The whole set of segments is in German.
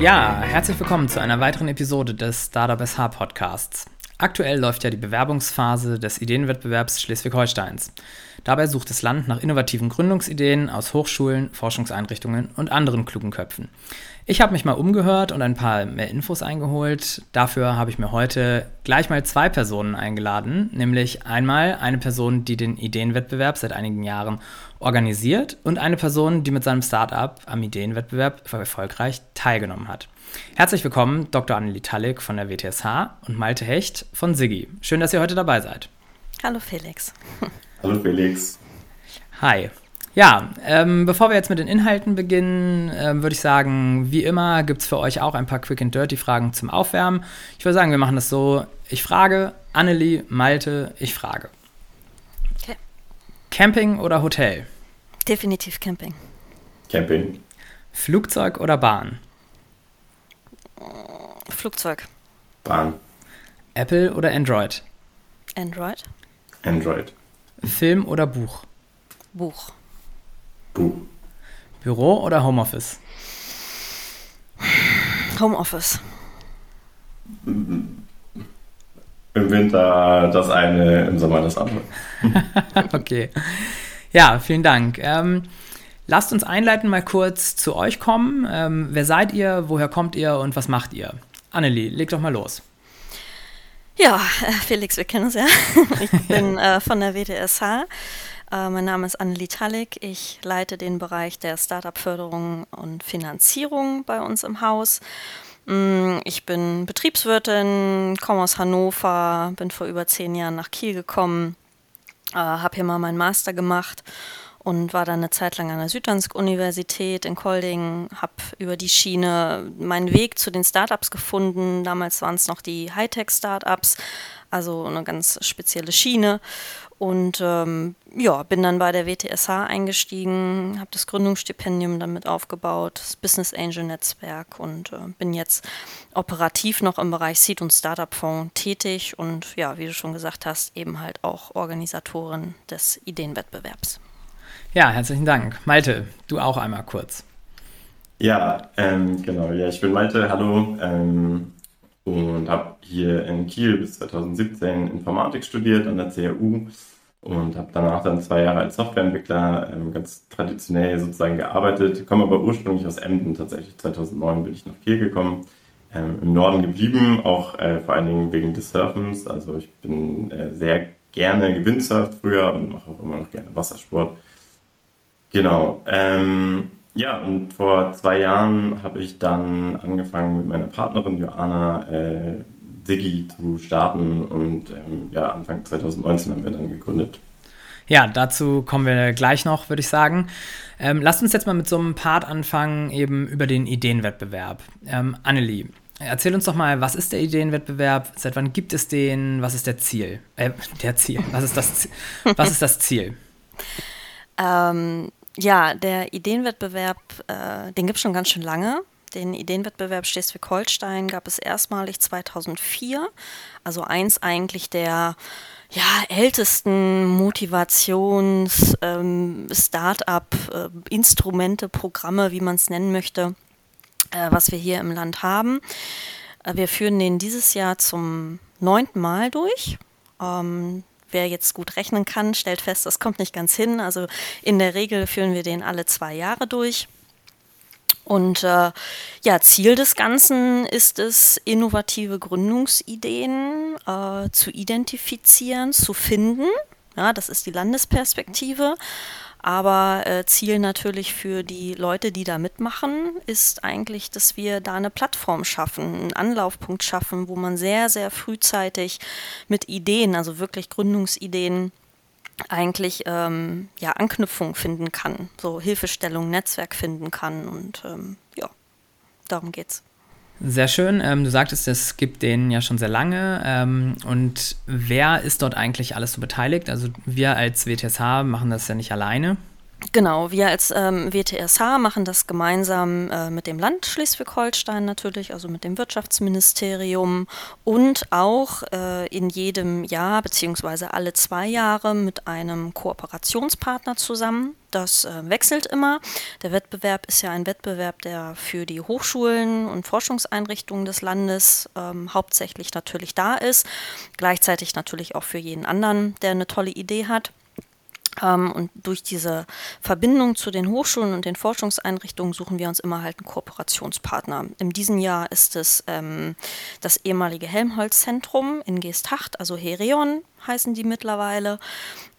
Ja, herzlich willkommen zu einer weiteren Episode des Startup SH Podcasts. Aktuell läuft ja die Bewerbungsphase des Ideenwettbewerbs Schleswig-Holsteins. Dabei sucht das Land nach innovativen Gründungsideen aus Hochschulen, Forschungseinrichtungen und anderen klugen Köpfen. Ich habe mich mal umgehört und ein paar mehr Infos eingeholt. Dafür habe ich mir heute gleich mal zwei Personen eingeladen, nämlich einmal eine Person, die den Ideenwettbewerb seit einigen Jahren organisiert und eine Person, die mit seinem Startup am Ideenwettbewerb erfolgreich teilgenommen hat. Herzlich willkommen, Dr. Annelie Tallig von der WTSH und Malte Hecht von Siggi. Schön, dass ihr heute dabei seid. Hallo Felix. Hallo Felix. Hi. Ja, ähm, bevor wir jetzt mit den Inhalten beginnen, ähm, würde ich sagen, wie immer gibt es für euch auch ein paar Quick and Dirty Fragen zum Aufwärmen. Ich würde sagen, wir machen das so. Ich frage, Annelie, Malte, ich frage. Okay. Camping oder Hotel? Definitiv Camping. Camping. Flugzeug oder Bahn? Flugzeug. Bahn. Apple oder Android? Android. Android. Film oder Buch? Buch. Buch. Büro oder Homeoffice? Homeoffice. Im Winter das eine, im Sommer das andere. okay. Ja, vielen Dank. Ähm, lasst uns einleiten mal kurz zu euch kommen. Ähm, wer seid ihr, woher kommt ihr und was macht ihr? Annelie, leg doch mal los. Ja, äh, Felix, wir kennen uns ja. Ich bin äh, von der WTSH. Äh, mein Name ist Annelie Tallig. Ich leite den Bereich der Startup-Förderung und Finanzierung bei uns im Haus. Mm, ich bin Betriebswirtin, komme aus Hannover, bin vor über zehn Jahren nach Kiel gekommen, äh, habe hier mal meinen Master gemacht und war dann eine Zeit lang an der Süddansk-Universität in Kolding, habe über die Schiene meinen Weg zu den Startups gefunden. Damals waren es noch die Hightech-Startups, also eine ganz spezielle Schiene und ähm, ja, bin dann bei der WTSH eingestiegen, habe das Gründungsstipendium damit aufgebaut, das Business Angel Netzwerk und äh, bin jetzt operativ noch im Bereich Seed und Startup Fonds tätig und ja, wie du schon gesagt hast, eben halt auch Organisatorin des Ideenwettbewerbs. Ja, herzlichen Dank. Malte, du auch einmal kurz. Ja, ähm, genau. Ja, ich bin Malte. Hallo. Ähm, und habe hier in Kiel bis 2017 Informatik studiert an der CAU und habe danach dann zwei Jahre als Softwareentwickler ähm, ganz traditionell sozusagen gearbeitet. Komme aber ursprünglich aus Emden tatsächlich. 2009 bin ich nach Kiel gekommen, ähm, im Norden geblieben, auch äh, vor allen Dingen wegen des Surfens. Also ich bin äh, sehr gerne gewindsurft früher und mache auch immer noch gerne Wassersport. Genau. Ähm, ja, und vor zwei Jahren habe ich dann angefangen mit meiner Partnerin Joanna äh, Siggi zu starten und ähm, ja, Anfang 2019 haben wir dann gegründet. Ja, dazu kommen wir gleich noch, würde ich sagen. Ähm, lasst uns jetzt mal mit so einem Part anfangen, eben über den Ideenwettbewerb. Ähm, Annelie, erzähl uns doch mal, was ist der Ideenwettbewerb? Seit wann gibt es den? Was ist der Ziel? Äh, der Ziel. Was ist das, was ist das Ziel? ähm, ja, der Ideenwettbewerb, äh, den gibt es schon ganz schön lange. Den Ideenwettbewerb Schleswig-Holstein gab es erstmalig 2004. Also eins eigentlich der ja, ältesten Motivations-, ähm, äh, Programme, wie man es nennen möchte, äh, was wir hier im Land haben. Äh, wir führen den dieses Jahr zum neunten Mal durch. Ähm, wer jetzt gut rechnen kann, stellt fest, das kommt nicht ganz hin. Also in der Regel führen wir den alle zwei Jahre durch. Und äh, ja, Ziel des Ganzen ist es, innovative Gründungsideen äh, zu identifizieren, zu finden. Ja, das ist die Landesperspektive. Aber äh, Ziel natürlich für die Leute, die da mitmachen, ist eigentlich, dass wir da eine Plattform schaffen, einen Anlaufpunkt schaffen, wo man sehr, sehr frühzeitig mit Ideen, also wirklich Gründungsideen, eigentlich ähm, ja, Anknüpfung finden kann, so Hilfestellung, Netzwerk finden kann und ähm, ja, darum geht's. Sehr schön. Ähm, du sagtest, es gibt den ja schon sehr lange. Ähm, und wer ist dort eigentlich alles so beteiligt? Also wir als WTSH machen das ja nicht alleine. Genau, wir als ähm, WTSH machen das gemeinsam äh, mit dem Land Schleswig-Holstein natürlich, also mit dem Wirtschaftsministerium und auch äh, in jedem Jahr beziehungsweise alle zwei Jahre mit einem Kooperationspartner zusammen. Das äh, wechselt immer. Der Wettbewerb ist ja ein Wettbewerb, der für die Hochschulen und Forschungseinrichtungen des Landes ähm, hauptsächlich natürlich da ist, gleichzeitig natürlich auch für jeden anderen, der eine tolle Idee hat. Ähm, und durch diese Verbindung zu den Hochschulen und den Forschungseinrichtungen suchen wir uns immer halt einen Kooperationspartner. In diesem Jahr ist es ähm, das ehemalige Helmholtz-Zentrum in Geesthacht, also Herion heißen die mittlerweile.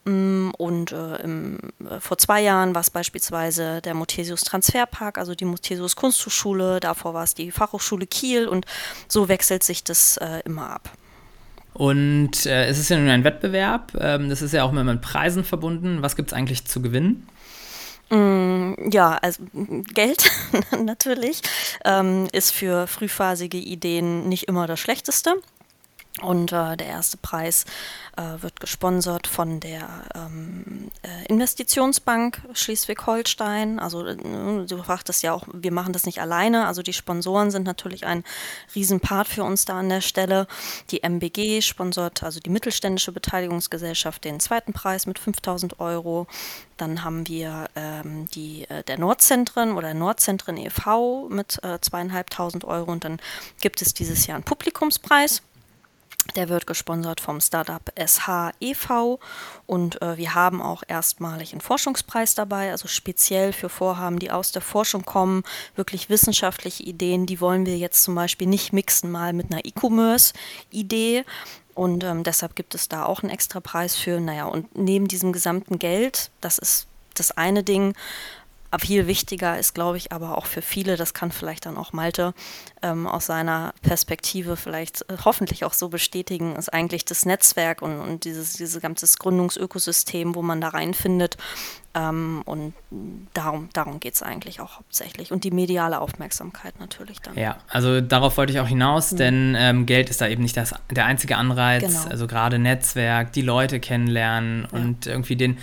Mm, und äh, im, äh, vor zwei Jahren war es beispielsweise der Muthesius Transferpark, also die Muthesius Kunsthochschule, davor war es die Fachhochschule Kiel und so wechselt sich das äh, immer ab. Und äh, es ist ja nun ein Wettbewerb, ähm, das ist ja auch immer mit Preisen verbunden. Was gibt es eigentlich zu gewinnen? Mm, ja, also Geld natürlich ähm, ist für frühphasige Ideen nicht immer das Schlechteste. Und äh, der erste Preis äh, wird gesponsert von der ähm, äh, Investitionsbank Schleswig-Holstein. Also äh, du fragtest ja auch, wir machen das nicht alleine. Also die Sponsoren sind natürlich ein Riesenpart für uns da an der Stelle. Die MBG sponsort, also die mittelständische Beteiligungsgesellschaft, den zweiten Preis mit 5000 Euro. Dann haben wir ähm, die, äh, der Nordzentren oder Nordzentren e.V. mit äh, zweieinhalbtausend Euro. Und dann gibt es dieses Jahr einen Publikumspreis der wird gesponsert vom Startup SH e.V. und äh, wir haben auch erstmalig einen Forschungspreis dabei, also speziell für Vorhaben, die aus der Forschung kommen, wirklich wissenschaftliche Ideen, die wollen wir jetzt zum Beispiel nicht mixen mal mit einer E-Commerce-Idee. Und ähm, deshalb gibt es da auch einen extra Preis für. Naja, und neben diesem gesamten Geld, das ist das eine Ding, viel wichtiger ist, glaube ich, aber auch für viele, das kann vielleicht dann auch Malte ähm, aus seiner Perspektive vielleicht äh, hoffentlich auch so bestätigen, ist eigentlich das Netzwerk und, und dieses, dieses ganze Gründungsökosystem, wo man da reinfindet. Ähm, und darum, darum geht es eigentlich auch hauptsächlich. Und die mediale Aufmerksamkeit natürlich dann. Ja, also darauf wollte ich auch hinaus, mhm. denn ähm, Geld ist da eben nicht das, der einzige Anreiz. Genau. Also gerade Netzwerk, die Leute kennenlernen ja. und irgendwie den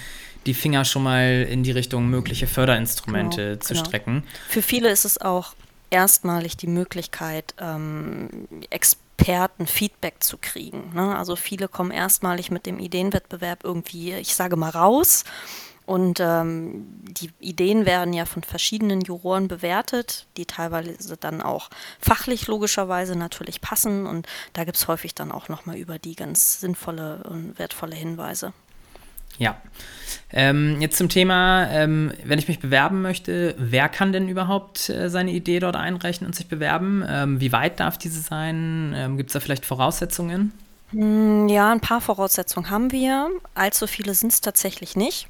die Finger schon mal in die Richtung mögliche Förderinstrumente genau, zu genau. strecken. Für viele ist es auch erstmalig die Möglichkeit, ähm, Expertenfeedback zu kriegen. Ne? Also viele kommen erstmalig mit dem Ideenwettbewerb irgendwie, ich sage mal, raus. Und ähm, die Ideen werden ja von verschiedenen Juroren bewertet, die teilweise dann auch fachlich logischerweise natürlich passen. Und da gibt es häufig dann auch nochmal über die ganz sinnvolle und wertvolle Hinweise. Ja. Ähm, jetzt zum Thema, ähm, wenn ich mich bewerben möchte, wer kann denn überhaupt äh, seine Idee dort einreichen und sich bewerben? Ähm, wie weit darf diese sein? Ähm, Gibt es da vielleicht Voraussetzungen? Hm, ja, ein paar Voraussetzungen haben wir. Allzu viele sind es tatsächlich nicht.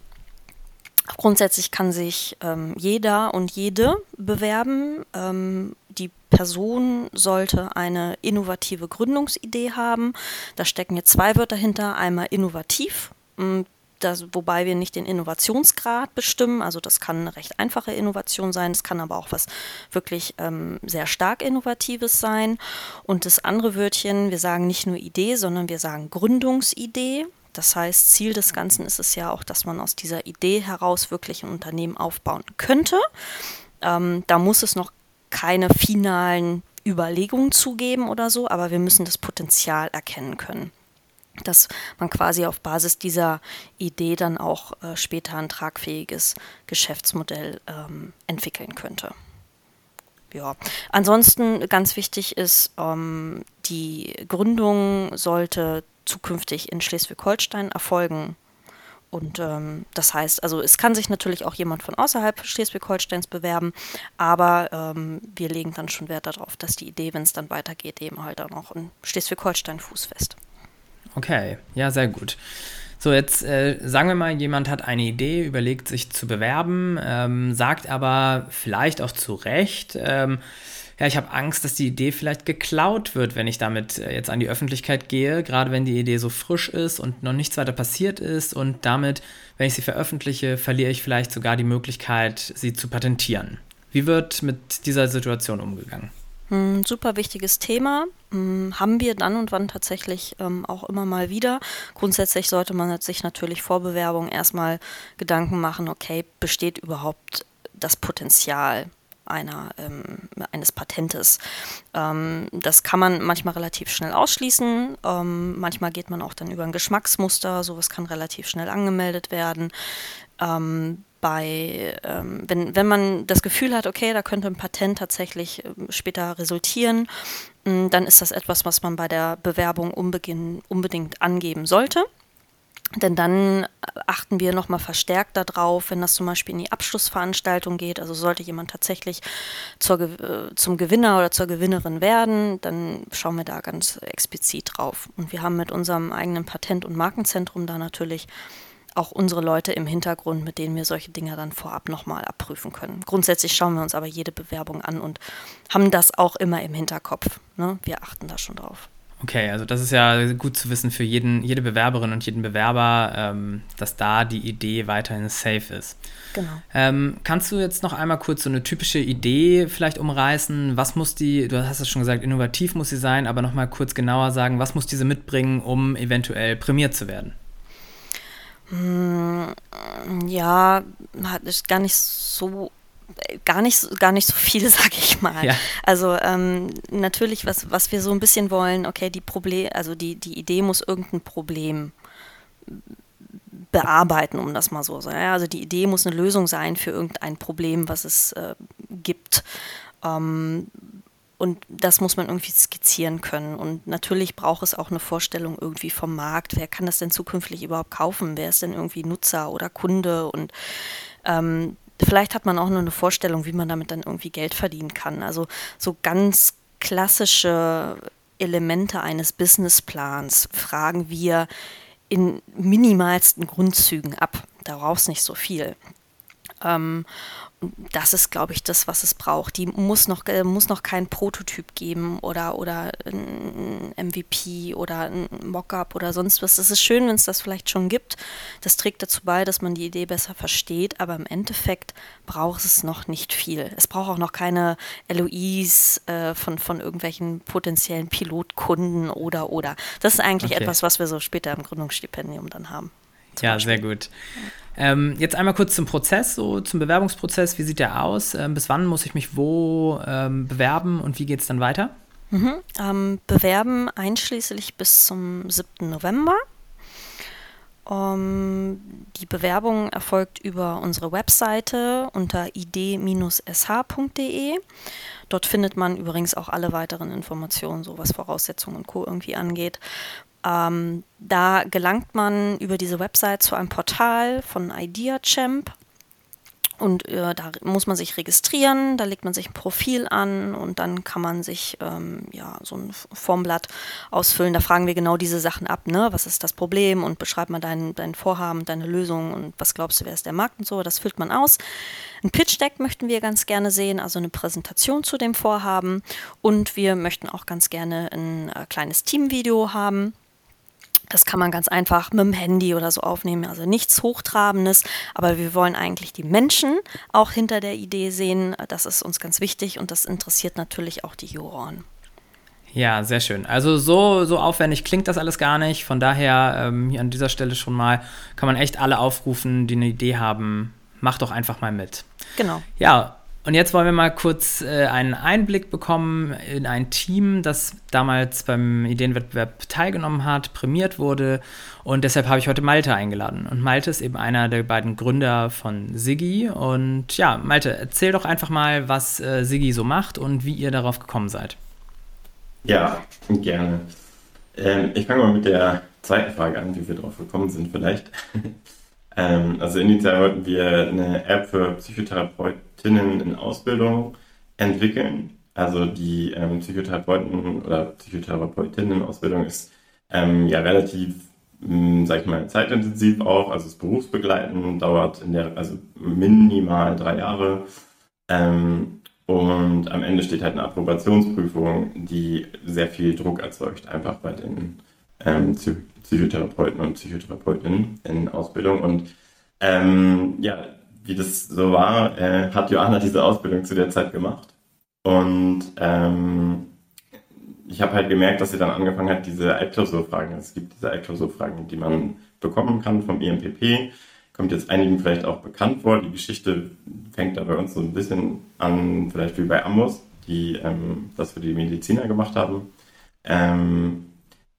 Grundsätzlich kann sich ähm, jeder und jede bewerben. Ähm, die Person sollte eine innovative Gründungsidee haben. Da stecken jetzt zwei Wörter hinter. Einmal innovativ hm, das, wobei wir nicht den Innovationsgrad bestimmen. Also das kann eine recht einfache Innovation sein, es kann aber auch was wirklich ähm, sehr stark Innovatives sein. Und das andere Wörtchen, wir sagen nicht nur Idee, sondern wir sagen Gründungsidee. Das heißt, Ziel des Ganzen ist es ja auch, dass man aus dieser Idee heraus wirklich ein Unternehmen aufbauen könnte. Ähm, da muss es noch keine finalen Überlegungen zugeben oder so, aber wir müssen das Potenzial erkennen können dass man quasi auf Basis dieser Idee dann auch äh, später ein tragfähiges Geschäftsmodell ähm, entwickeln könnte. Ja, ansonsten ganz wichtig ist, ähm, die Gründung sollte zukünftig in Schleswig-Holstein erfolgen. Und ähm, das heißt, also es kann sich natürlich auch jemand von außerhalb Schleswig-Holsteins bewerben, aber ähm, wir legen dann schon Wert darauf, dass die Idee, wenn es dann weitergeht, eben halt auch in Schleswig-Holstein fußfest. Okay, ja, sehr gut. So, jetzt äh, sagen wir mal, jemand hat eine Idee, überlegt sich zu bewerben, ähm, sagt aber vielleicht auch zu Recht, ähm, ja, ich habe Angst, dass die Idee vielleicht geklaut wird, wenn ich damit äh, jetzt an die Öffentlichkeit gehe, gerade wenn die Idee so frisch ist und noch nichts weiter passiert ist und damit, wenn ich sie veröffentliche, verliere ich vielleicht sogar die Möglichkeit, sie zu patentieren. Wie wird mit dieser Situation umgegangen? Ein super wichtiges Thema. Hm, haben wir dann und wann tatsächlich ähm, auch immer mal wieder. Grundsätzlich sollte man sich natürlich vor Bewerbung erstmal Gedanken machen, okay, besteht überhaupt das Potenzial einer, ähm, eines Patentes. Ähm, das kann man manchmal relativ schnell ausschließen. Ähm, manchmal geht man auch dann über ein Geschmacksmuster. Sowas kann relativ schnell angemeldet werden. Bei, ähm, wenn, wenn man das Gefühl hat, okay, da könnte ein Patent tatsächlich ähm, später resultieren, dann ist das etwas, was man bei der Bewerbung unbedingt angeben sollte. Denn dann achten wir nochmal verstärkt darauf, wenn das zum Beispiel in die Abschlussveranstaltung geht. Also sollte jemand tatsächlich zur, äh, zum Gewinner oder zur Gewinnerin werden, dann schauen wir da ganz explizit drauf. Und wir haben mit unserem eigenen Patent- und Markenzentrum da natürlich auch unsere Leute im Hintergrund, mit denen wir solche Dinge dann vorab nochmal abprüfen können. Grundsätzlich schauen wir uns aber jede Bewerbung an und haben das auch immer im Hinterkopf. Ne? Wir achten da schon drauf. Okay, also das ist ja gut zu wissen für jeden, jede Bewerberin und jeden Bewerber, ähm, dass da die Idee weiterhin safe ist. Genau. Ähm, kannst du jetzt noch einmal kurz so eine typische Idee vielleicht umreißen? Was muss die, du hast es schon gesagt, innovativ muss sie sein, aber nochmal kurz genauer sagen, was muss diese mitbringen, um eventuell prämiert zu werden? Hm, ja, ist gar nicht so gar nicht, gar nicht so viel, sag ich mal. Ja. Also ähm, natürlich, was, was wir so ein bisschen wollen, okay, die Problem, also die, die Idee muss irgendein Problem bearbeiten, um das mal so zu sagen. Also die Idee muss eine Lösung sein für irgendein Problem, was es äh, gibt. Ähm, und das muss man irgendwie skizzieren können. Und natürlich braucht es auch eine Vorstellung irgendwie vom Markt. Wer kann das denn zukünftig überhaupt kaufen? Wer ist denn irgendwie Nutzer oder Kunde? Und ähm, vielleicht hat man auch nur eine Vorstellung, wie man damit dann irgendwie Geld verdienen kann. Also so ganz klassische Elemente eines Businessplans fragen wir in minimalsten Grundzügen ab. Da brauchst nicht so viel. Ähm, das ist, glaube ich, das, was es braucht. Die muss noch, äh, muss noch keinen Prototyp geben oder, oder ein MVP oder ein Mockup oder sonst was. Es ist schön, wenn es das vielleicht schon gibt. Das trägt dazu bei, dass man die Idee besser versteht, aber im Endeffekt braucht es noch nicht viel. Es braucht auch noch keine LOIs äh, von, von irgendwelchen potenziellen Pilotkunden oder oder. Das ist eigentlich okay. etwas, was wir so später im Gründungsstipendium dann haben. Ja, Beispiel. sehr gut. Ähm, jetzt einmal kurz zum Prozess, so zum Bewerbungsprozess. Wie sieht der aus? Ähm, bis wann muss ich mich wo ähm, bewerben und wie geht es dann weiter? Mhm. Ähm, bewerben einschließlich bis zum 7. November. Um, die Bewerbung erfolgt über unsere Webseite unter id-sh.de. Dort findet man übrigens auch alle weiteren Informationen, so was Voraussetzungen und Co. irgendwie angeht. Ähm, da gelangt man über diese Website zu einem Portal von IdeaChamp und äh, da muss man sich registrieren, da legt man sich ein Profil an und dann kann man sich ähm, ja, so ein Formblatt ausfüllen. Da fragen wir genau diese Sachen ab. Ne? Was ist das Problem und beschreibt man dein, dein Vorhaben, deine Lösung und was glaubst du, wer ist der Markt und so. Das füllt man aus. Ein Pitch-Deck möchten wir ganz gerne sehen, also eine Präsentation zu dem Vorhaben. Und wir möchten auch ganz gerne ein äh, kleines Teamvideo haben das kann man ganz einfach mit dem Handy oder so aufnehmen, also nichts Hochtrabendes, aber wir wollen eigentlich die Menschen auch hinter der Idee sehen. Das ist uns ganz wichtig und das interessiert natürlich auch die Juroren. Ja, sehr schön. Also so, so aufwendig klingt das alles gar nicht. Von daher ähm, hier an dieser Stelle schon mal kann man echt alle aufrufen, die eine Idee haben. Macht doch einfach mal mit. Genau. Ja, und jetzt wollen wir mal kurz äh, einen Einblick bekommen in ein Team, das damals beim Ideenwettbewerb teilgenommen hat, prämiert wurde. Und deshalb habe ich heute Malte eingeladen. Und Malte ist eben einer der beiden Gründer von Siggi. Und ja, Malte, erzähl doch einfach mal, was äh, Siggi so macht und wie ihr darauf gekommen seid. Ja, gerne. Ähm, ich fange mal mit der zweiten Frage an, wie wir darauf gekommen sind vielleicht. Ähm, also initial wollten wir eine App für Psychotherapeuten Therapeutinnen in Ausbildung entwickeln. Also die ähm, Psychotherapeuten oder Psychotherapeutinnen in Ausbildung ist ähm, ja relativ, mh, hm, sag ich mal, zeitintensiv auch. Also das Berufsbegleiten dauert in der, also minimal drei Jahre. Ähm, und am Ende steht halt eine Approbationsprüfung, die sehr viel Druck erzeugt, einfach bei den ähm, Psychotherapeuten und Psychotherapeutinnen in Ausbildung. Und ähm, ja, wie das so war, äh, hat Johanna diese Ausbildung zu der Zeit gemacht. Und ähm, ich habe halt gemerkt, dass sie dann angefangen hat, diese Altklausurfragen, es gibt diese Altklausurfragen, die man bekommen kann vom IMPP, kommt jetzt einigen vielleicht auch bekannt vor. Die Geschichte fängt da bei uns so ein bisschen an, vielleicht wie bei Amos, die ähm, das für die Mediziner gemacht haben. Ähm,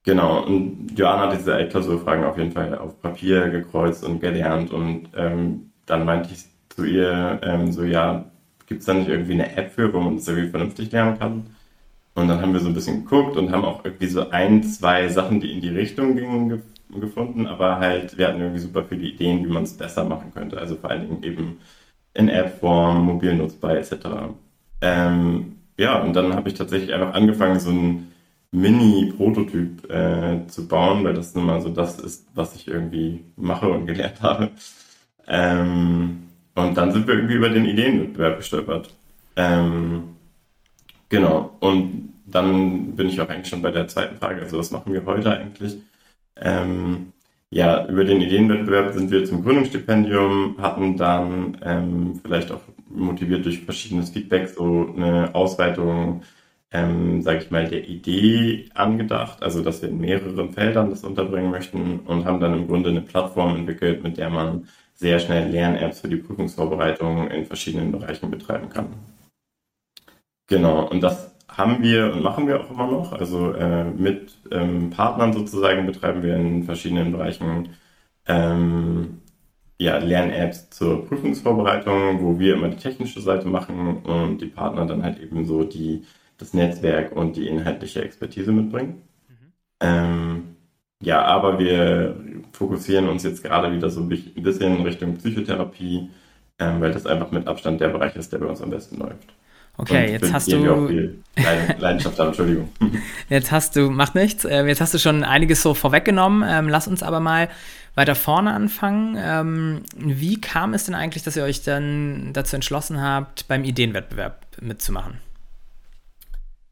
genau, und Joanna hat diese Altklausurfragen auf jeden Fall auf Papier gekreuzt und gelernt und ähm, dann meinte ich zu ihr ähm, so, ja, gibt es da nicht irgendwie eine App für, wo man das irgendwie vernünftig lernen kann? Und dann haben wir so ein bisschen geguckt und haben auch irgendwie so ein, zwei Sachen, die in die Richtung gingen, ge gefunden, aber halt, wir hatten irgendwie super viele Ideen, wie man es besser machen könnte. Also vor allen Dingen eben in App-Form, mobil nutzbar etc. Ähm, ja, und dann habe ich tatsächlich einfach angefangen, so ein Mini-Prototyp äh, zu bauen, weil das nun mal so das ist, was ich irgendwie mache und gelernt habe. Ähm, und dann sind wir irgendwie über den Ideenwettbewerb gestolpert. Ähm, genau. Und dann bin ich auch eigentlich schon bei der zweiten Frage. Also was machen wir heute eigentlich? Ähm, ja, über den Ideenwettbewerb sind wir zum Gründungsstipendium, hatten dann ähm, vielleicht auch motiviert durch verschiedenes Feedback so eine Ausweitung, ähm, sage ich mal, der Idee angedacht, also dass wir in mehreren Feldern das unterbringen möchten und haben dann im Grunde eine Plattform entwickelt, mit der man sehr schnell Lern-Apps für die Prüfungsvorbereitung in verschiedenen Bereichen betreiben kann. Genau, und das haben wir und machen wir auch immer noch. Also äh, mit ähm, Partnern sozusagen betreiben wir in verschiedenen Bereichen ähm, ja, Lern-Apps zur Prüfungsvorbereitung, wo wir immer die technische Seite machen und die Partner dann halt eben so die, das Netzwerk und die inhaltliche Expertise mitbringen. Mhm. Ähm, ja, aber wir fokussieren uns jetzt gerade wieder so ein bisschen Richtung Psychotherapie, ähm, weil das einfach mit Abstand der Bereich ist, der bei uns am besten läuft. Okay, jetzt hast du. Leidenschaft haben, Entschuldigung. Jetzt hast du, macht nichts, äh, jetzt hast du schon einiges so vorweggenommen. Ähm, lass uns aber mal weiter vorne anfangen. Ähm, wie kam es denn eigentlich, dass ihr euch dann dazu entschlossen habt, beim Ideenwettbewerb mitzumachen?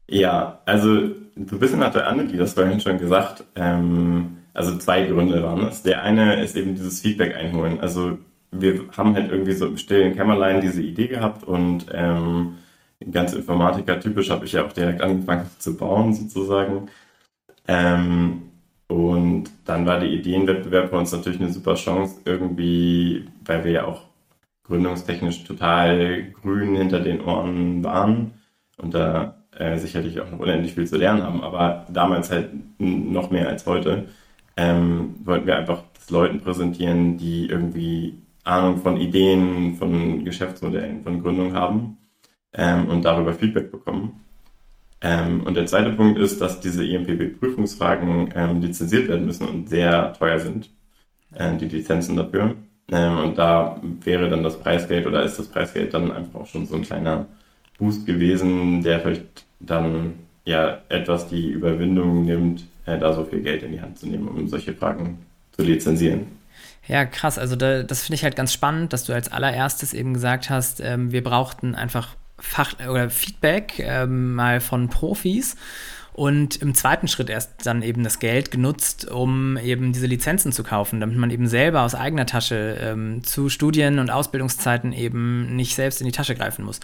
Ja, also so ein bisschen hat der Annelie das vorhin schon gesagt. Ähm, also zwei Gründe waren es. Der eine ist eben dieses Feedback einholen. Also wir haben halt irgendwie so im stillen Kämmerlein diese Idee gehabt und ähm, ganz Informatiker-typisch habe ich ja auch direkt angefangen zu bauen sozusagen. Ähm, und dann war der Ideenwettbewerb für uns natürlich eine super Chance irgendwie, weil wir ja auch gründungstechnisch total grün hinter den Ohren waren und da äh, sicherlich auch noch unendlich viel zu lernen haben, aber damals halt noch mehr als heute, ähm, wollten wir einfach das Leuten präsentieren, die irgendwie Ahnung von Ideen, von Geschäftsmodellen, von Gründung haben ähm, und darüber Feedback bekommen. Ähm, und der zweite Punkt ist, dass diese IMPB-Prüfungsfragen ähm, lizenziert werden müssen und sehr teuer sind, äh, die Lizenzen dafür. Ähm, und da wäre dann das Preisgeld oder ist das Preisgeld dann einfach auch schon so ein kleiner Boost gewesen, der vielleicht dann ja etwas die Überwindung nimmt, äh, da so viel Geld in die Hand zu nehmen, um solche Fragen zu lizenzieren. Ja, krass. Also da, das finde ich halt ganz spannend, dass du als allererstes eben gesagt hast, ähm, wir brauchten einfach Fach oder Feedback ähm, mal von Profis und im zweiten Schritt erst dann eben das Geld genutzt, um eben diese Lizenzen zu kaufen, damit man eben selber aus eigener Tasche ähm, zu Studien- und Ausbildungszeiten eben nicht selbst in die Tasche greifen muss.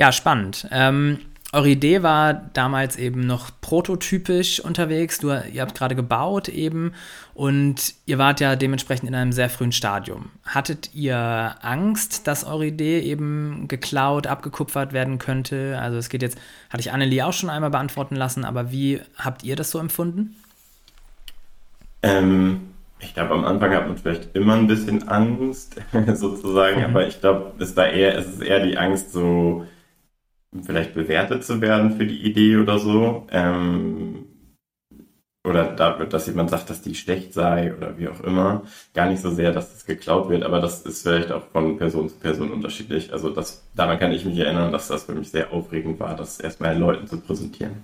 Ja, spannend. Ähm, eure Idee war damals eben noch prototypisch unterwegs. Du, ihr habt gerade gebaut eben und ihr wart ja dementsprechend in einem sehr frühen Stadium. Hattet ihr Angst, dass eure Idee eben geklaut, abgekupfert werden könnte? Also es geht jetzt, hatte ich Annelie auch schon einmal beantworten lassen, aber wie habt ihr das so empfunden? Ähm, ich glaube, am Anfang hat man vielleicht immer ein bisschen Angst, sozusagen, mhm. aber ich glaube, es eher, es ist eher die Angst so, vielleicht bewertet zu werden für die Idee oder so. Ähm, oder da, dass jemand sagt, dass die schlecht sei oder wie auch immer. Gar nicht so sehr, dass das geklaut wird, aber das ist vielleicht auch von Person zu Person unterschiedlich. Also das, daran kann ich mich erinnern, dass das für mich sehr aufregend war, das erstmal Leuten zu präsentieren.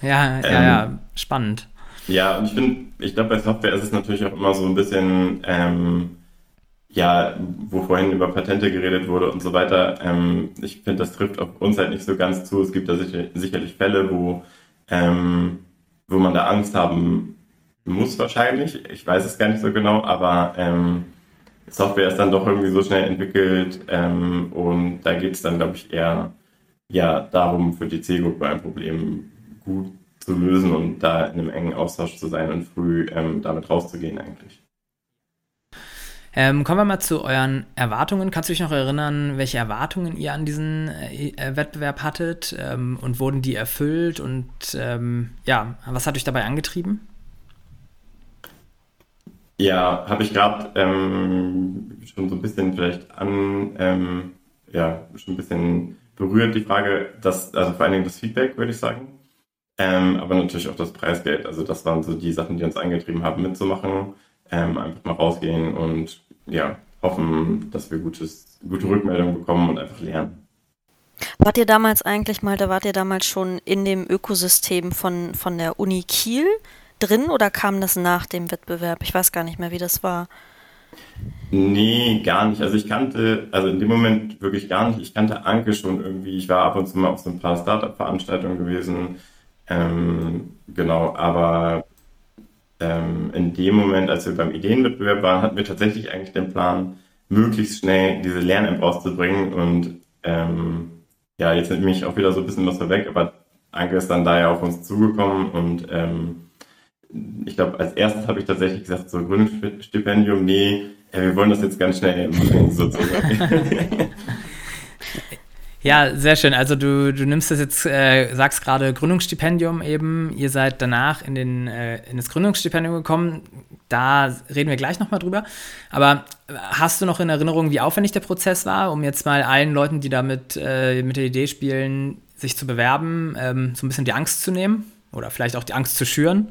Ja, ja, ähm, ja, spannend. Ja, und ich finde, ich glaube, bei Software ist es natürlich auch immer so ein bisschen, ähm, ja, wo vorhin über Patente geredet wurde und so weiter, ähm, ich finde, das trifft auf uns halt nicht so ganz zu. Es gibt da sicher, sicherlich Fälle, wo, ähm, wo man da Angst haben muss wahrscheinlich. Ich weiß es gar nicht so genau, aber ähm, Software ist dann doch irgendwie so schnell entwickelt ähm, und da geht es dann, glaube ich, eher ja darum, für die Zielgruppe ein Problem gut zu lösen und da in einem engen Austausch zu sein und früh ähm, damit rauszugehen eigentlich. Ähm, kommen wir mal zu euren Erwartungen. Kannst du dich noch erinnern, welche Erwartungen ihr an diesen äh, Wettbewerb hattet ähm, und wurden die erfüllt und ähm, ja, was hat euch dabei angetrieben? Ja, habe ich gerade ähm, schon so ein bisschen vielleicht an, ähm, ja, schon ein bisschen berührt die Frage, dass, also vor allen Dingen das Feedback, würde ich sagen. Ähm, aber natürlich auch das Preisgeld. Also das waren so die Sachen, die uns angetrieben haben, mitzumachen. Ähm, einfach mal rausgehen und ja, hoffen, dass wir gutes, gute Rückmeldungen bekommen und einfach lernen. Wart ihr damals eigentlich mal, da wart ihr damals schon in dem Ökosystem von, von der Uni Kiel drin oder kam das nach dem Wettbewerb? Ich weiß gar nicht mehr, wie das war. Nee, gar nicht. Also ich kannte, also in dem Moment wirklich gar nicht. Ich kannte Anke schon irgendwie. Ich war ab und zu mal auf so ein paar Startup-Veranstaltungen gewesen. Ähm, genau, aber ähm, in dem Moment, als wir beim Ideenwettbewerb waren, hatten wir tatsächlich eigentlich den Plan, möglichst schnell diese Lern-App rauszubringen. Und ähm, ja, jetzt nimmt mich auch wieder so ein bisschen was vorweg, aber Anke ist dann da ja auf uns zugekommen und ähm, ich glaube, als erstes habe ich tatsächlich gesagt, so Gründungsstipendium, nee, wir wollen das jetzt ganz schnell machen, sozusagen. Ja, sehr schön. Also du, du nimmst das jetzt, äh, sagst gerade Gründungsstipendium eben. Ihr seid danach in, den, äh, in das Gründungsstipendium gekommen. Da reden wir gleich nochmal drüber. Aber hast du noch in Erinnerung, wie aufwendig der Prozess war, um jetzt mal allen Leuten, die da mit, äh, mit der Idee spielen, sich zu bewerben, ähm, so ein bisschen die Angst zu nehmen? Oder vielleicht auch die Angst zu schüren?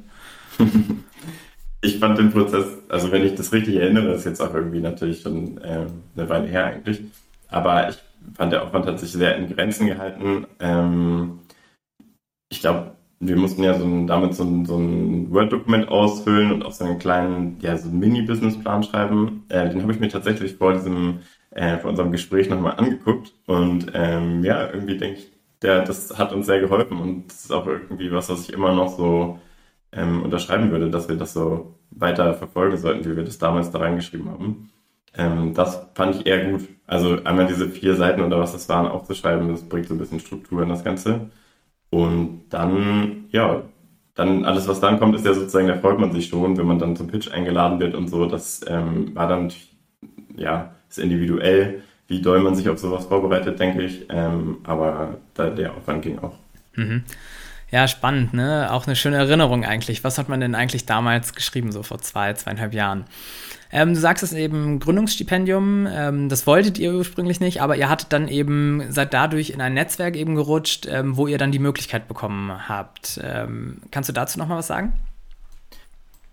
ich fand den Prozess, also wenn ich das richtig erinnere, ist jetzt auch irgendwie natürlich schon äh, eine Weile her eigentlich. Aber ich fand, der Aufwand hat sich sehr in Grenzen gehalten. Ähm, ich glaube, wir mussten ja so ein, damit so ein, so ein Word-Dokument ausfüllen und auch so einen kleinen, ja, so einen Mini-Businessplan schreiben. Äh, den habe ich mir tatsächlich vor diesem, äh, vor unserem Gespräch nochmal angeguckt. Und ähm, ja, irgendwie denke ich, der, das hat uns sehr geholfen und das ist auch irgendwie was, was ich immer noch so ähm, unterschreiben würde, dass wir das so weiter verfolgen sollten, wie wir das damals da reingeschrieben haben. Ähm, das fand ich eher gut. Also einmal diese vier Seiten oder was das waren aufzuschreiben, das bringt so ein bisschen Struktur in das Ganze. Und dann, ja, dann alles, was dann kommt, ist ja sozusagen, da freut man sich schon, wenn man dann zum Pitch eingeladen wird und so. Das ähm, war dann, ja, ist individuell, wie doll man sich auf sowas vorbereitet, denke ich. Ähm, aber da, der Aufwand ging auch. Mhm. Ja, spannend, ne? Auch eine schöne Erinnerung eigentlich. Was hat man denn eigentlich damals geschrieben, so vor zwei, zweieinhalb Jahren? Ähm, du sagst es eben Gründungsstipendium, ähm, das wolltet ihr ursprünglich nicht, aber ihr hattet dann eben, seid dadurch in ein Netzwerk eben gerutscht, ähm, wo ihr dann die Möglichkeit bekommen habt. Ähm, kannst du dazu nochmal was sagen?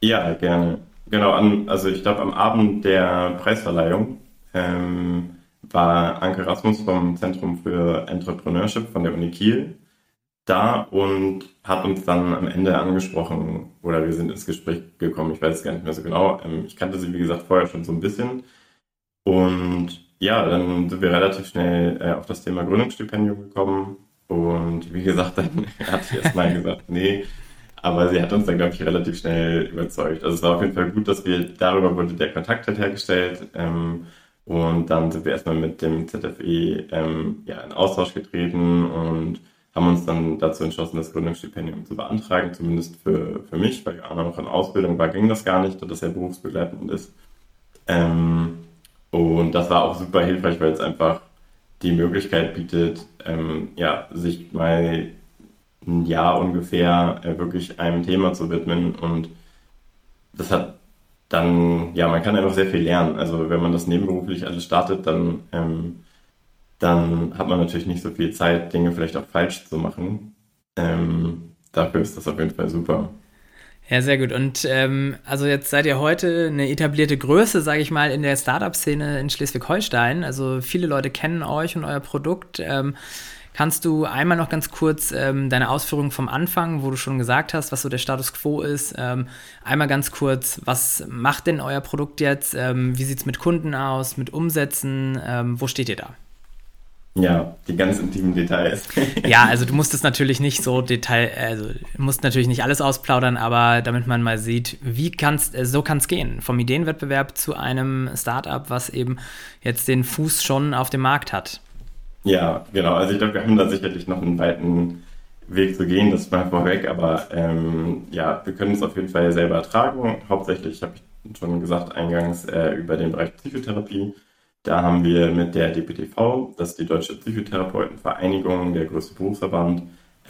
Ja, gerne. Genau, an, also ich glaube am Abend der Preisverleihung ähm, war Anke Rasmus vom Zentrum für Entrepreneurship von der Uni Kiel da und hat uns dann am Ende angesprochen oder wir sind ins Gespräch gekommen. Ich weiß es gar nicht mehr so genau. Ähm, ich kannte sie, wie gesagt, vorher schon so ein bisschen. Und ja, dann sind wir relativ schnell äh, auf das Thema Gründungsstipendium gekommen. Und wie gesagt, dann hat sie erst mal gesagt, nee. Aber sie hat uns dann, glaube ich, relativ schnell überzeugt. Also es war auf jeden Fall gut, dass wir, darüber wurde der Kontakt halt hergestellt. Ähm, und dann sind wir erstmal mit dem ZFE ähm, ja, in Austausch getreten und haben uns dann dazu entschlossen, das Gründungsstipendium zu beantragen, zumindest für, für mich, weil Anna noch in Ausbildung war, ging das gar nicht, da das ja berufsbegleitend ist. Ähm, und das war auch super hilfreich, weil es einfach die Möglichkeit bietet, ähm, ja, sich mal ein Jahr ungefähr äh, wirklich einem Thema zu widmen und das hat dann, ja, man kann einfach sehr viel lernen. Also wenn man das nebenberuflich alles startet, dann ähm, dann hat man natürlich nicht so viel Zeit, Dinge vielleicht auch falsch zu machen. Ähm, dafür ist das auf jeden Fall super. Ja, sehr gut. Und ähm, also jetzt seid ihr heute eine etablierte Größe, sage ich mal, in der Startup-Szene in Schleswig-Holstein. Also viele Leute kennen euch und euer Produkt. Ähm, kannst du einmal noch ganz kurz ähm, deine Ausführungen vom Anfang, wo du schon gesagt hast, was so der Status quo ist, ähm, einmal ganz kurz, was macht denn euer Produkt jetzt? Ähm, wie sieht es mit Kunden aus, mit Umsätzen? Ähm, wo steht ihr da? Ja, die ganz intimen Details. ja, also du musst es natürlich nicht so detail, also musst natürlich nicht alles ausplaudern, aber damit man mal sieht, wie kannst, äh, so kann es gehen. Vom Ideenwettbewerb zu einem Startup, was eben jetzt den Fuß schon auf dem Markt hat. Ja, genau. Also ich glaube, wir haben da sicherlich noch einen weiten Weg zu gehen, das mal vorweg, aber ähm, ja, wir können es auf jeden Fall selber ertragen. Hauptsächlich habe ich schon gesagt eingangs äh, über den Bereich Psychotherapie. Da haben wir mit der DPTV, das ist die Deutsche Psychotherapeutenvereinigung, der größte Berufsverband,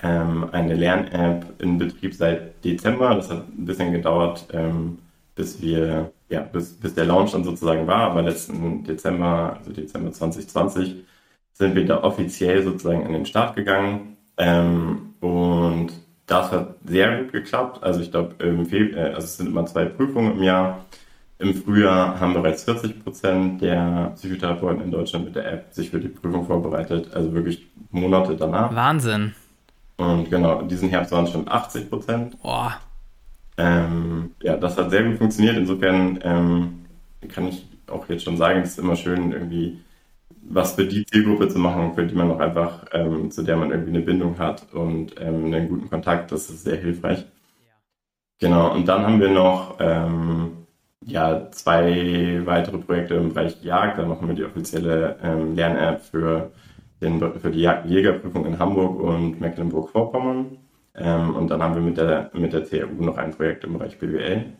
ähm, eine Lern-App in Betrieb seit Dezember. Das hat ein bisschen gedauert, ähm, bis wir, ja, bis, bis der Launch dann sozusagen war, aber letzten Dezember, also Dezember 2020, sind wir da offiziell sozusagen an den Start gegangen. Ähm, und das hat sehr gut geklappt. Also ich glaube, äh, also es sind immer zwei Prüfungen im Jahr. Im Frühjahr haben bereits 40 Prozent der Psychotherapeuten in Deutschland mit der App sich für die Prüfung vorbereitet, also wirklich Monate danach. Wahnsinn. Und genau, diesen Herbst waren es schon 80 Prozent. Boah. Ähm, ja, das hat sehr gut funktioniert. Insofern ähm, kann ich auch jetzt schon sagen, es ist immer schön, irgendwie was für die Zielgruppe zu machen, für die man noch einfach, ähm, zu der man irgendwie eine Bindung hat und ähm, einen guten Kontakt. Das ist sehr hilfreich. Genau, und dann haben wir noch ähm, ja, zwei weitere Projekte im Bereich Jagd. Da machen wir die offizielle ähm, Lern-App für, für die Jägerprüfung in Hamburg und Mecklenburg-Vorpommern. Ähm, und dann haben wir mit der, mit der CRU noch ein Projekt im Bereich BWL.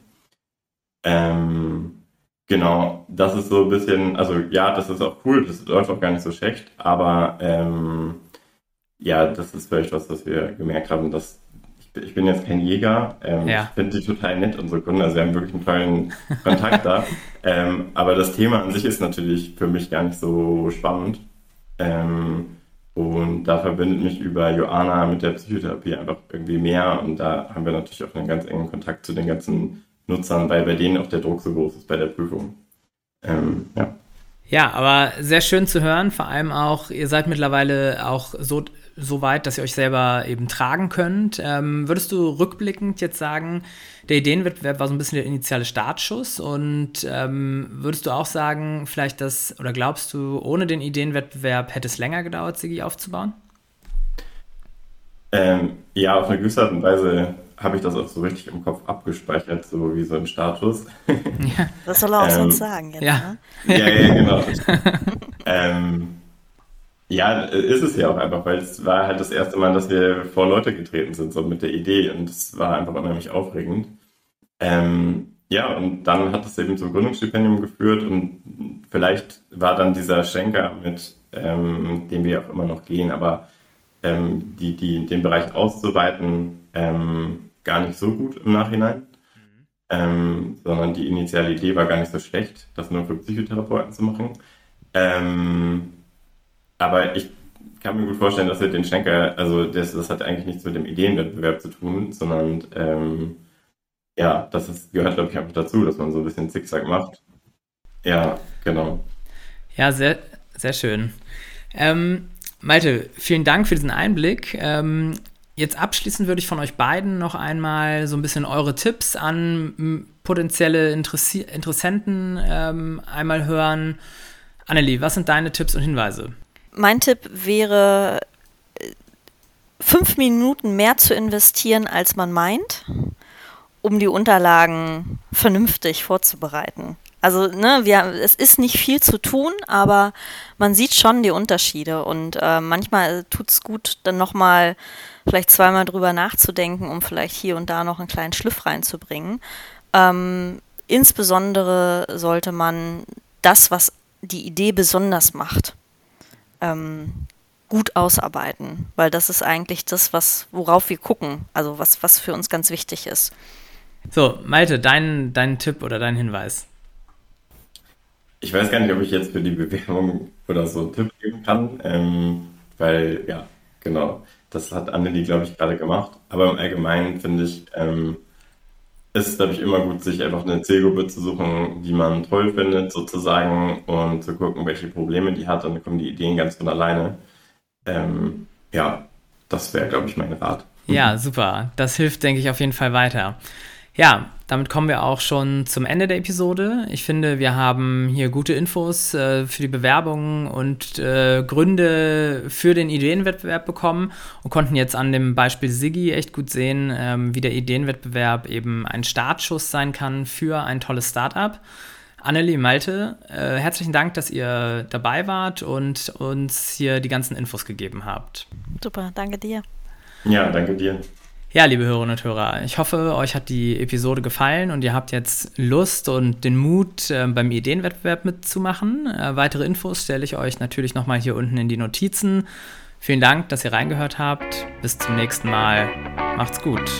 Ähm, genau, das ist so ein bisschen, also ja, das ist auch cool, das läuft auch gar nicht so schlecht, aber ähm, ja, das ist vielleicht was, was wir gemerkt haben, dass ich bin jetzt kein Jäger. Ähm, ja. Ich finde die total nett, unsere Kunden. Also wir haben wirklich einen tollen Kontakt da. Ähm, aber das Thema an sich ist natürlich für mich gar nicht so spannend. Ähm, und da verbindet mich über Joana mit der Psychotherapie einfach irgendwie mehr. Und da haben wir natürlich auch einen ganz engen Kontakt zu den ganzen Nutzern, weil bei denen auch der Druck so groß ist bei der Prüfung. Ähm, ja. Ja, aber sehr schön zu hören. Vor allem auch, ihr seid mittlerweile auch so so weit, dass ihr euch selber eben tragen könnt. Ähm, würdest du rückblickend jetzt sagen, der Ideenwettbewerb war so ein bisschen der initiale Startschuss und ähm, würdest du auch sagen, vielleicht das, oder glaubst du, ohne den Ideenwettbewerb hätte es länger gedauert, Sigi aufzubauen? Ähm, ja, auf eine gewisse Art und Weise habe ich das auch so richtig im Kopf abgespeichert, so wie so ein Status. Ja. Das soll er auch sonst sagen jetzt, ja. Ne? Ja, ja, genau. ähm, ja, ist es ja auch einfach, weil es war halt das erste Mal, dass wir vor Leute getreten sind, so mit der Idee und es war einfach unheimlich aufregend. Ähm, ja, und dann hat es eben zum Gründungsstipendium geführt und vielleicht war dann dieser Schenker, mit ähm, dem wir auch immer noch gehen, aber ähm, die, die, den Bereich auszuweiten, ähm, gar nicht so gut im Nachhinein. Mhm. Ähm, sondern die initiale Idee war gar nicht so schlecht, das nur für Psychotherapeuten zu machen. Aber ich kann mir gut vorstellen, dass wir den Schenker, also das, das hat eigentlich nichts mit dem Ideenwettbewerb zu tun, sondern ähm, ja, das ist, gehört, glaube ich, einfach dazu, dass man so ein bisschen Zickzack macht. Ja, genau. Ja, sehr, sehr schön. Ähm, Malte, vielen Dank für diesen Einblick. Ähm, jetzt abschließend würde ich von euch beiden noch einmal so ein bisschen eure Tipps an potenzielle Interessi Interessenten ähm, einmal hören. Annelie, was sind deine Tipps und Hinweise? Mein Tipp wäre, fünf Minuten mehr zu investieren, als man meint, um die Unterlagen vernünftig vorzubereiten. Also, ne, wir, es ist nicht viel zu tun, aber man sieht schon die Unterschiede und äh, manchmal tut es gut, dann nochmal vielleicht zweimal drüber nachzudenken, um vielleicht hier und da noch einen kleinen Schliff reinzubringen. Ähm, insbesondere sollte man das, was die Idee besonders macht, ähm, gut ausarbeiten, weil das ist eigentlich das, was, worauf wir gucken, also was, was für uns ganz wichtig ist. So, Malte, dein, dein Tipp oder dein Hinweis? Ich weiß gar nicht, ob ich jetzt für die Bewerbung oder so einen Tipp geben kann, ähm, weil, ja, genau, das hat Annelie, glaube ich, gerade gemacht. Aber im Allgemeinen finde ich, ähm, ist es, glaube ich, immer gut, sich einfach eine Zielgruppe zu suchen, die man toll findet, sozusagen, und zu gucken, welche Probleme die hat. Und dann kommen die Ideen ganz von alleine. Ähm, ja, das wäre, glaube ich, mein Rat. Ja, super. Das hilft, denke ich, auf jeden Fall weiter. Ja, damit kommen wir auch schon zum Ende der Episode. Ich finde, wir haben hier gute Infos äh, für die Bewerbung und äh, Gründe für den Ideenwettbewerb bekommen und konnten jetzt an dem Beispiel Siggi echt gut sehen, ähm, wie der Ideenwettbewerb eben ein Startschuss sein kann für ein tolles Startup. Annelie, Malte, äh, herzlichen Dank, dass ihr dabei wart und uns hier die ganzen Infos gegeben habt. Super, danke dir. Ja, danke dir. Ja, liebe Hörerinnen und Hörer, ich hoffe, euch hat die Episode gefallen und ihr habt jetzt Lust und den Mut, äh, beim Ideenwettbewerb mitzumachen. Äh, weitere Infos stelle ich euch natürlich nochmal hier unten in die Notizen. Vielen Dank, dass ihr reingehört habt. Bis zum nächsten Mal. Macht's gut.